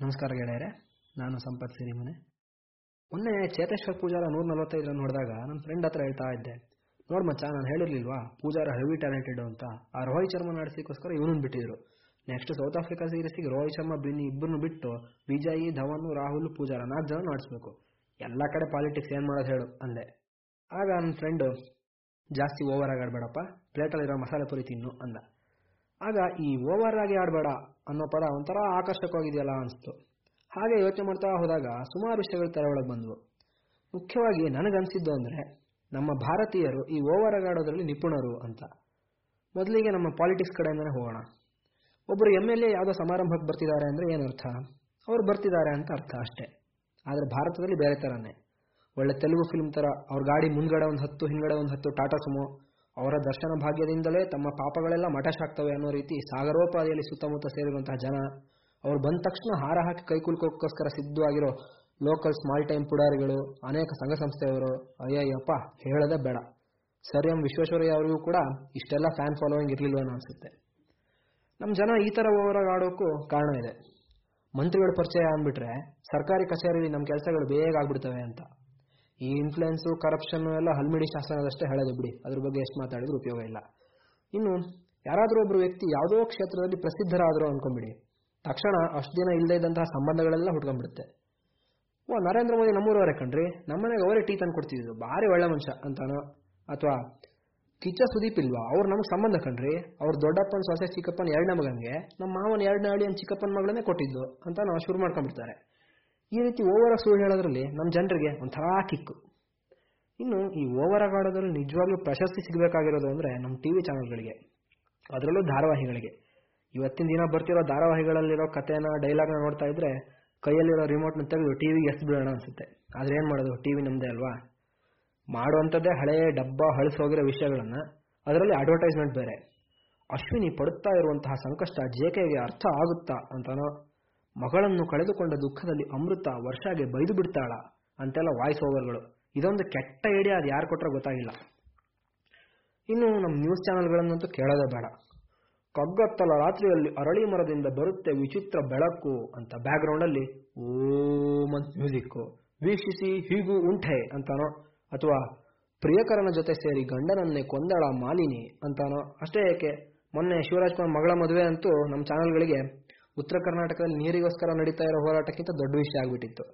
ನಮಸ್ಕಾರ ಗೆಳೆಯರೆ, ನಾನು ಸಂಪತ್ ಸಿರಿಮನೆ. ಮೊನ್ನೆ ಚೇತೇಶ್ವರ್ ಪೂಜಾರ ನೂರ ನಲವತ್ತೈದರ ನೋಡಿದಾಗ ನನ್ನ ಫ್ರೆಂಡ್ ಹತ್ರ ಹೇಳ್ತಾ ಇದ್ದೆ, ನೋಡ್ ಮಚ್ಚ, ನಾನು ಹೇಳಿರ್ಲಿಲ್ವಾ, ಪೂಜಾರ ಹೆವಿ ಟ್ಯಾಲೆಂಟೆಡ್ ಅಂತ. ಆ ರೋಹಿತ್ ಶರ್ಮಾ ನಡೆಸಿಕೋಸ್ಕರ ಇವನನ್ನು ಬಿಟ್ಟಿದ್ರು. ನೆಕ್ಸ್ಟ್ ಸೌತ್ ಆಫ್ರಿಕಾ ಸೀರೀಸ್ಗೆ ರೋಹಿತ್ ಶರ್ಮಾ, ಬಿನ್ನಿ ಇಬ್ಬರನ್ನು ಬಿಟ್ಟು ವಿಜಯ್, ಧವನ್, ರಾಹುಲ್, ಪೂಜಾರ ನಾಲ್ಕು ಜನ ನಡೆಸಬೇಕು. ಎಲ್ಲ ಕಡೆ ಪಾಲಿಟಿಕ್ಸ್ ಏನು ಮಾಡೋದು ಹೇಳು, ಅಂದೆ. ಆಗ ನನ್ನ ಫ್ರೆಂಡು ಜಾಸ್ತಿ ಓವರ್ ಆಗಾಡ್ಬೇಡಪ್ಪ ಪ್ಲೇಟಲ್ಲಿರೋ ಮಸಾಲೆ ಪುರಿ ತಿನ್ನು, ಅಂದ. ಆಗ ಈ ಓವರ್ ಆಗಿ ಆಡಬೇಡ ಅನ್ನೋ ಪದ ಒಂಥರ ಆಕರ್ಷಕವಾಗಿದೆಯಲ್ಲ ಅನಿಸ್ತು. ಹಾಗೆ ಯೋಚನೆ ಮಾಡ್ತಾ ಹೋದಾಗ ಸುಮಾರು ವಿಷಯಗಳು ತೆರೆ ಒಳಗೆ ಬಂದವು. ಮುಖ್ಯವಾಗಿ ನನಗನ್ಸಿದ್ದು ಅಂದರೆ ನಮ್ಮ ಭಾರತೀಯರು ಈ ಓವರ್ ಆಡೋದ್ರಲ್ಲಿ ನಿಪುಣರು ಅಂತ. ಮೊದಲಿಗೆ ನಮ್ಮ ಪಾಲಿಟಿಕ್ಸ್ ಕಡೆಯಿಂದನೇ ಹೋಗೋಣ. ಒಬ್ಬರು ಎಂ ಎಲ್ ಎ ಯಾವುದೋ ಸಮಾರಂಭಕ್ಕೆ ಬರ್ತಿದ್ದಾರೆ ಅಂದರೆ ಏನರ್ಥ? ಅವ್ರು ಬರ್ತಿದ್ದಾರೆ ಅಂತ ಅರ್ಥ ಅಷ್ಟೇ. ಆದರೆ ಭಾರತದಲ್ಲಿ ಬೇರೆ ಥರನೇ ಒಳ್ಳೆ ತೆಲುಗು ಫಿಲ್ಮ್ ಥರ ಅವ್ರ ಗಾಡಿ ಮುಂದ್ಗಡೆ ಒಂದು ಹತ್ತು, ಹಿಂದ್ಗಡೆ ಒಂದು ಹತ್ತು, ಟಾಟಾ ಸುಮೋ ಅವರ ದರ್ಶನ ಭಾಗ್ಯದಿಂದಲೇ ತಮ್ಮ ಪಾಪಗಳೆಲ್ಲ ಮಠಶಾಗ್ತವೆ ಅನ್ನೋ ರೀತಿ ಸಾಗರೋಪಾದಿಯಲ್ಲಿ ಸುತ್ತಮುತ್ತ ಸೇರಿರುವಂತಹ ಜನ ಅವ್ರು ಬಂದ ತಕ್ಷಣ ಹಾರ ಹಾಕಿ ಕೈಕುಲ್ಕೋಸ್ಕರ ಸಿದ್ಧವಾಗಿರೋ ಲೋಕಲ್ ಸ್ಮಾಲ್ ಟೈಮ್ ಪುಡಾರಿಗಳು, ಅನೇಕ ಸಂಘ ಸಂಸ್ಥೆಯವರು, ಅಯ್ಯಯ್ಯಪ್ಪ ಹೇಳೋದೇ ಬೇಡ. ಸರ್ ಎಂ ವಿಶ್ವೇಶ್ವರಯ್ಯ ಅವರಿಗೂ ಕೂಡ ಇಷ್ಟೆಲ್ಲ ಫ್ಯಾನ್ ಫಾಲೋಯಿಂಗ್ ಇರಲಿಲ್ಲ ಅನಿಸುತ್ತೆ. ನಮ್ಮ ಜನ ಈ ಥರ ಓವರಾಗಿ ಆಡೋಕ್ಕೂ ಕಾರಣ ಇದೆ. ಮಂತ್ರಿಗಳ ಪರಿಚಯ ಅಂದ್ಬಿಟ್ರೆ ಸರ್ಕಾರಿ ಕಚೇರಿಯಲ್ಲಿ ನಮ್ಮ ಕೆಲಸಗಳು ಬೇಗ ಆಗ್ಬಿಡ್ತವೆ ಅಂತ. ಈ ಇನ್ಫ್ಲುಯೆನ್ಸು ಕರಪ್ಷನ್ ಎಲ್ಲ ಹಲ್ಮಿಡಿ ಶಾಸನದಷ್ಟೇ ಹೇಳೋದು ಬಿಡಿ. ಅದ್ರ ಬಗ್ಗೆ ಎಷ್ಟು ಮಾತಾಡಿದ್ರು ಉಪಯೋಗ ಇಲ್ಲ. ಇನ್ನು ಯಾರಾದರೂ ಒಬ್ಬರು ವ್ಯಕ್ತಿ ಯಾವುದೋ ಕ್ಷೇತ್ರದಲ್ಲಿ ಪ್ರಸಿದ್ಧರಾದರು ಅನ್ಕೊಂಡ್ಬಿಡಿ ತಕ್ಷಣ ಅಷ್ಟು ದಿನ ಇಲ್ಲದೇ ಇದ್ದಂತಹ ಸಂಬಂಧಗಳೆಲ್ಲ ಹುಡ್ಕೊಂಡ್ಬಿಡುತ್ತೆ ಓ, ನರೇಂದ್ರ ಮೋದಿ ನಮ್ಮೂರವರೇ ಕಣ್ರಿ. ನಮ್ಮನೆಗೆ ಅವರೇ ಟೀ ತಂದು ಕೊಡ್ತಿದ್ರು. ಭಾರಿ ಒಳ್ಳೆ ಮನುಷ್ಯ ಅಂತಾನೋ. ಅಥವಾ ಕಿಚ್ಚ ಸುದೀಪ್ ಇಲ್ವಾ? ಅವ್ರು ನಮಗೆ ಸಂಬಂಧ ಕಣ್ರಿ. ಅವ್ರ ದೊಡ್ಡಪ್ಪನ, ಸೊಸೆ ಚಿಕ್ಕಪ್ಪನ ಎರಡನೇ ಮಗನಿಗೆ. ನಮ್ಮ ಮಾವನ ಎರಡನೇ ಹಳ್ಳಿ ಚಿಕ್ಕಪ್ಪನ ಮಗಳನ್ನೇ ಕೊಟ್ಟಿದ್ದು ಅಂತ ನಾವು ಶುರು ಮಾಡ್ಕೊಂಡ್ಬಿಡ್ತಾರೆ. ಈ ರೀತಿ ಓವರ ಸುಳ್ಳು ಹೇಳೋದ್ರಲ್ಲಿ ನಮ್ಮ ಜನರಿಗೆ ಒಂಥರ ಕಿಕ್ಕು. ಇನ್ನು ಈ ಓವರ್ ಆಗಿ ಆಡೋದ್ರಲ್ಲಿ ನಿಜವಾಗ್ಲೂ ಪ್ರಶಸ್ತಿ ಸಿಗಬೇಕಾಗಿರೋದು ಅಂದರೆ ನಮ್ಮ ಟಿ ವಿ ಚಾನಲ್ಗಳಿಗೆ, ಅದರಲ್ಲೂ ಧಾರಾವಾಹಿಗಳಿಗೆ. ಇವತ್ತಿನ ದಿನ ಬರ್ತಿರೋ ಧಾರಾವಾಹಿಗಳಲ್ಲಿರೋ ಕಥೆನ, ಡೈಲಾಗ್ನ ನೋಡ್ತಾ ಇದ್ರೆ ಕೈಯಲ್ಲಿರೋ ರಿಮೋಟ್ನ ತೆಗೆದು ಟಿ ವಿಗೆ ಎಸ್ ಬಿಡೋಣ ಅನ್ಸುತ್ತೆ. ಆದ್ರೆ ಏನು ಮಾಡೋದು ಟಿ ವಿ ನಮ್ಮದೇ ಅಲ್ವಾ? ಮಾಡುವಂಥದ್ದೇ ಹಳೆಯ ಡಬ್ಬ ಹಳಸೋಗಿರೋ ವಿಷಯಗಳನ್ನು ಅದರಲ್ಲಿ ಅಡ್ವರ್ಟೈಸ್ಮೆಂಟ್ ಬೇರೆ. ಅಶ್ವಿನಿ ಪಡುತ್ತಾ ಇರುವಂತಹ ಸಂಕಷ್ಟ ಜೇಕೆಗೆ ಅರ್ಥ ಆಗುತ್ತಾ ಅಂತಾನೋ ಮಗಳನ್ನು ಕಳೆದುಕೊಂಡ ದುಃಖದಲ್ಲಿ ಅಮೃತ ವರ್ಷಾಗೆ ಬೈದು ಬಿಡ್ತಾಳ ಅಂತೆಲ್ಲ ವಾಯ್ಸ್ ಓವರ್ಗಳು ಇದೊಂದು ಕೆಟ್ಟ ಐಡಿಯಾ ಅದು ಯಾರು ಕೊಟ್ಟರೆ ಗೊತ್ತಾಗಿಲ್ಲ. ಇನ್ನು ನಮ್ಮ ನ್ಯೂಸ್ ಚಾನೆಲ್ಗಳನ್ನಂತೂ ಕೇಳೋದೇ ಬೇಡ. ಕಗ್ಗತ್ತಲ ರಾತ್ರಿಯಲ್ಲಿ ಅರಳಿ ಮರದಿಂದ ಬರುತ್ತೆ ವಿಚಿತ್ರ ಬೆಳಕು ಅಂತ ಬ್ಯಾಕ್ಗ್ರೌಂಡಲ್ಲಿ ಓಂ ಅಂತ ಮ್ಯೂಸಿಕ್ಕು ವೀಕ್ಷಿಸಿ ಹೀಗೂ ಉಂಟೆ ಅಂತಾನೋ, ಅಥವಾ ಪ್ರಿಯಕರನ ಜೊತೆ ಸೇರಿ ಗಂಡನನ್ನೇ ಕೊಂದಳ ಮಾಲಿನಿ ಅಂತಾನೋ, ಅಷ್ಟೇ ಏಕೆ ಮೊನ್ನೆ ಶಿವರಾಜ್ ಕುಮಾರ್ ಮಗಳ ಮದುವೆ ಅಂತೂ ನಮ್ಮ ಚಾನೆಲ್ಗಳಿಗೆ ಉತ್ತರ ಕರ್ನಾಟಕದಲ್ಲಿ ನೀರಿಗೋಸ್ಕರ ನಡೀತಾ ಇರೋ ಹೋರಾಟಕ್ಕಿಂತ ದೊಡ್ಡ ವಿಷಯ ಆಗ್ಬಿಟ್ಟಿತ್ತು.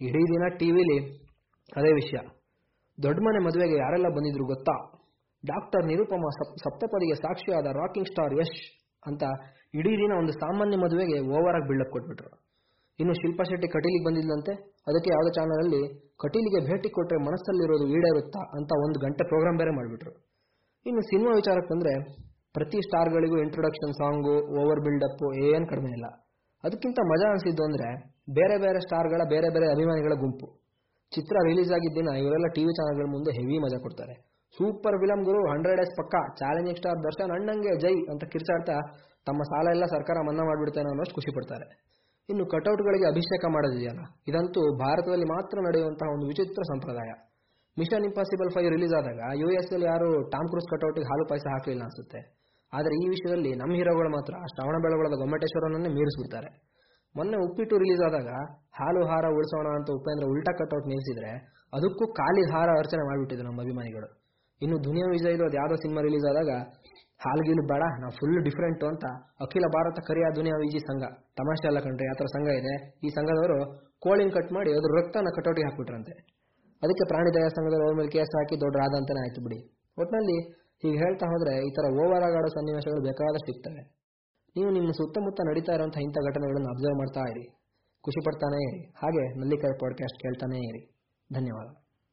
ಇಡೀ ದಿನ ಟಿವಿಲಿ ಅದೇ ವಿಷಯ. ದೊಡ್ಡ ಮನೆ ಮದುವೆಗೆ ಯಾರೆಲ್ಲ ಬಂದಿದ್ರು ಗೊತ್ತಾ? ಡಾಕ್ಟರ್ ನಿರುಪಮ ಸಪ್ತಪದಿಗೆ ಸಾಕ್ಷಿಯಾದ ರಾಕಿಂಗ್ ಸ್ಟಾರ್ ಯಶ್ ಅಂತ ಇಡೀ ದಿನ ಒಂದು ಸಾಮಾನ್ಯ ಮದುವೆಗೆ ಓವರ್ ಆಗಿ ಬಿಲ್ಡಪ್ ಕೊಟ್ಬಿಟ್ರು. ಇನ್ನು ಶಿಲ್ಪಾ ಶೆಟ್ಟಿ ಕಟೀಲಿಗೆ ಬಂದಿದ್ದಂತೆ ಅದಕ್ಕೆ ಯಾವುದೋ ಚಾನಲಲ್ಲಿ ಕಟೀಲಿಗೆ ಭೇಟಿ ಕೊಟ್ಟರೆ ಮನಸ್ಸಲ್ಲಿರೋದು ಈಡೇರುತ್ತಾ ಅಂತ ಒಂದು ಗಂಟೆ ಪ್ರೋಗ್ರಾಮ್ ಬೇರೆ ಮಾಡಿಬಿಟ್ರು. ಇನ್ನು ಸಿನಿಮಾ ವಿಚಾರಕ್ಕೆ ಬಂದರೆ ಪ್ರತಿ ಸ್ಟಾರ್ಗಳಿಗೂ ಇಂಟ್ರೊಡಕ್ಷನ್ ಸಾಂಗು ಓವರ್ ಬಿಲ್ಡಪ್ ಏನು ಕಡಿಮೆ ಇಲ್ಲ. ಅದಕ್ಕಿಂತ ಮಜಾ ಅನಿಸಿದ್ದು ಅಂದರೆ, ಬೇರೆ ಬೇರೆ ಸ್ಟಾರ್ಗಳ, ಬೇರೆ ಬೇರೆ ಅಭಿಮಾನಿಗಳ ಗುಂಪು. ಚಿತ್ರ ರಿಲೀಸ್ ಆಗಿದ್ದ ದಿನ ಇವರೆಲ್ಲ ಟಿವಿ ಚಾನಲ್ಗಳ ಮುಂದೆ ಹೆವಿ ಮಜಾ ಕೊಡ್ತಾರೆ. ಸೂಪರ್ ಫಿಲಮ್ ಗುರು ಹಂಡ್ರೆಡ್ ಎಸ್ ಪಕ್ಕ, ಚಾಲೆಂಜಿಂಗ್ ಸ್ಟಾರ್ ದರ್ಶನ್ ಅಣ್ಣಂಗೆ ಜೈ ಅಂತ ಕಿರ್ಚಾಡ್ತಾ ತಮ್ಮ ಸಾಲ ಎಲ್ಲ ಸರ್ಕಾರ ಮನ್ನಾ ಮಾಡಿಬಿಡ್ತೇನೆ ಅನ್ನೋಷ್ಟು ಖುಷಿ ಪಡ್ತಾರೆ. ಇನ್ನು ಕಟೌಟ್ಗಳಿಗೆ ಅಭಿಷೇಕ ಮಾಡೋದಿದೆಯಲ್ಲ? ಇದಂತೂ ಭಾರತದಲ್ಲಿ ಮಾತ್ರ ನಡೆಯುವಂತಹ ಒಂದು ವಿಚಿತ್ರ ಸಂಪ್ರದಾಯ. ಮಿಷನ್ ಇಂಪಾಸಿಬಲ್ ಫೈವ್ ರಿಲೀಸ್ ಆದಾಗ ಯು ಎಸ್ ಅಲ್ಲಿ ಯಾರು ಟಾಮ್ ಕ್ರೂಸ್ ಕಟೌಟಿಗೆ ಹಾಲು ಪಾಯಸ ಹಾಕಲಿಲ್ಲ ಅನ್ಸುತ್ತೆ. ಆದರೆ ಈ ವಿಷಯದಲ್ಲಿ ನಮ್ಮ ಹೀರೋಗಳು ಮಾತ್ರ ಶ್ರವಣ ಬೆಳಗೊಳದ ಗೊಮ್ಮಟೇಶ್ವರನನ್ನೇ ಮೀರಿಸ್ಬಿಡ್ತಾರೆ. ಮೊನ್ನೆ ಉಪ್ಪಿಟ್ಟು ರಿಲೀಸ್ ಆದಾಗ ಹಾಲು ಹಾರ ಉಳಿಸೋಣ ಅಂತ ಉಪೇಂದ್ರ ಉಲ್ಟಾ ಕಟೌಟ್ ನಿಲ್ಲಿಸಿದ್ರೆ ಅದಕ್ಕೂ ಖಾಲಿ ಹಾರ ಅರ್ಚನೆ ಮಾಡಿಬಿಟ್ಟಿದ್ರು ನಮ್ಮ ಅಭಿಮಾನಿಗಳು. ಇನ್ನು ದುನಿಯಾ ವಿಜಯ್ ಅದು ಯಾವುದೋ ಸಿನಿಮಾ ರಿಲೀಸ್ ಆದಾಗ ಹಾಲ್ಗೀಲು ಬೇಡ, ನಾವು ಫುಲ್ ಡಿಫ್ರೆಂಟು ಅಂತ ಅಖಿಲ ಭಾರತ ಕರಿಯ ದುನಿಯಾ ವಿಜಿ ಸಂಘ. ತಮಾಷೆ ಅಲ್ಲ ಕಂಡ್ರೆ ಯಾವ ಸಂಘ ಇದೆ? ಈ ಸಂಘದವರು ಕೋಳಿನ ಕಟ್ ಮಾಡಿ ಅದ್ರ ರಕ್ತನ ಕಟೌಟಿಗೆ ಹಾಕ್ಬಿಟ್ರಂತೆ. ಅದಕ್ಕೆ ಪ್ರಾಣಿ ದಯಾ ಸಂಘದವ್ರ ಅವ್ರ ಮೇಲೆ ಕೇಸ್ ಹಾಕಿ ದೊಡ್ಡ ರಾಧ ಅಂತಾನೆ ಆಯ್ತು ಬಿಡಿ. ಒಟ್ಟಿನಲ್ಲಿ ಹೀಗೆ ಹೇಳ್ತಾ ಹೋದ್ರೆ ಈ ಥರ ಓವರ್ ಆಗಾಡೋ ಸನ್ನಿವೇಶಗಳು ಬೇಕಾದಷ್ಟು ಸಿಗ್ತವೆ. ನೀವು ನಿಮ್ಮ ಸುತ್ತಮುತ್ತ ನಡೀತಾ ಇರುವಂತಹ ಇಂಥ ಘಟನೆಗಳನ್ನು ಅಬ್ಸರ್ವ್ ಮಾಡ್ತಾ ಇರಿ. ಖುಷಿ ಪಡ್ತಾನೇ ಇರಿ. ಹಾಗೆ ನಲ್ಲಿಕಾಯಿ ಪಾಡ್ಕಾಸ್ಟ್ ಕೇಳ್ತಾನೇ ಇರಿ. ಧನ್ಯವಾದ.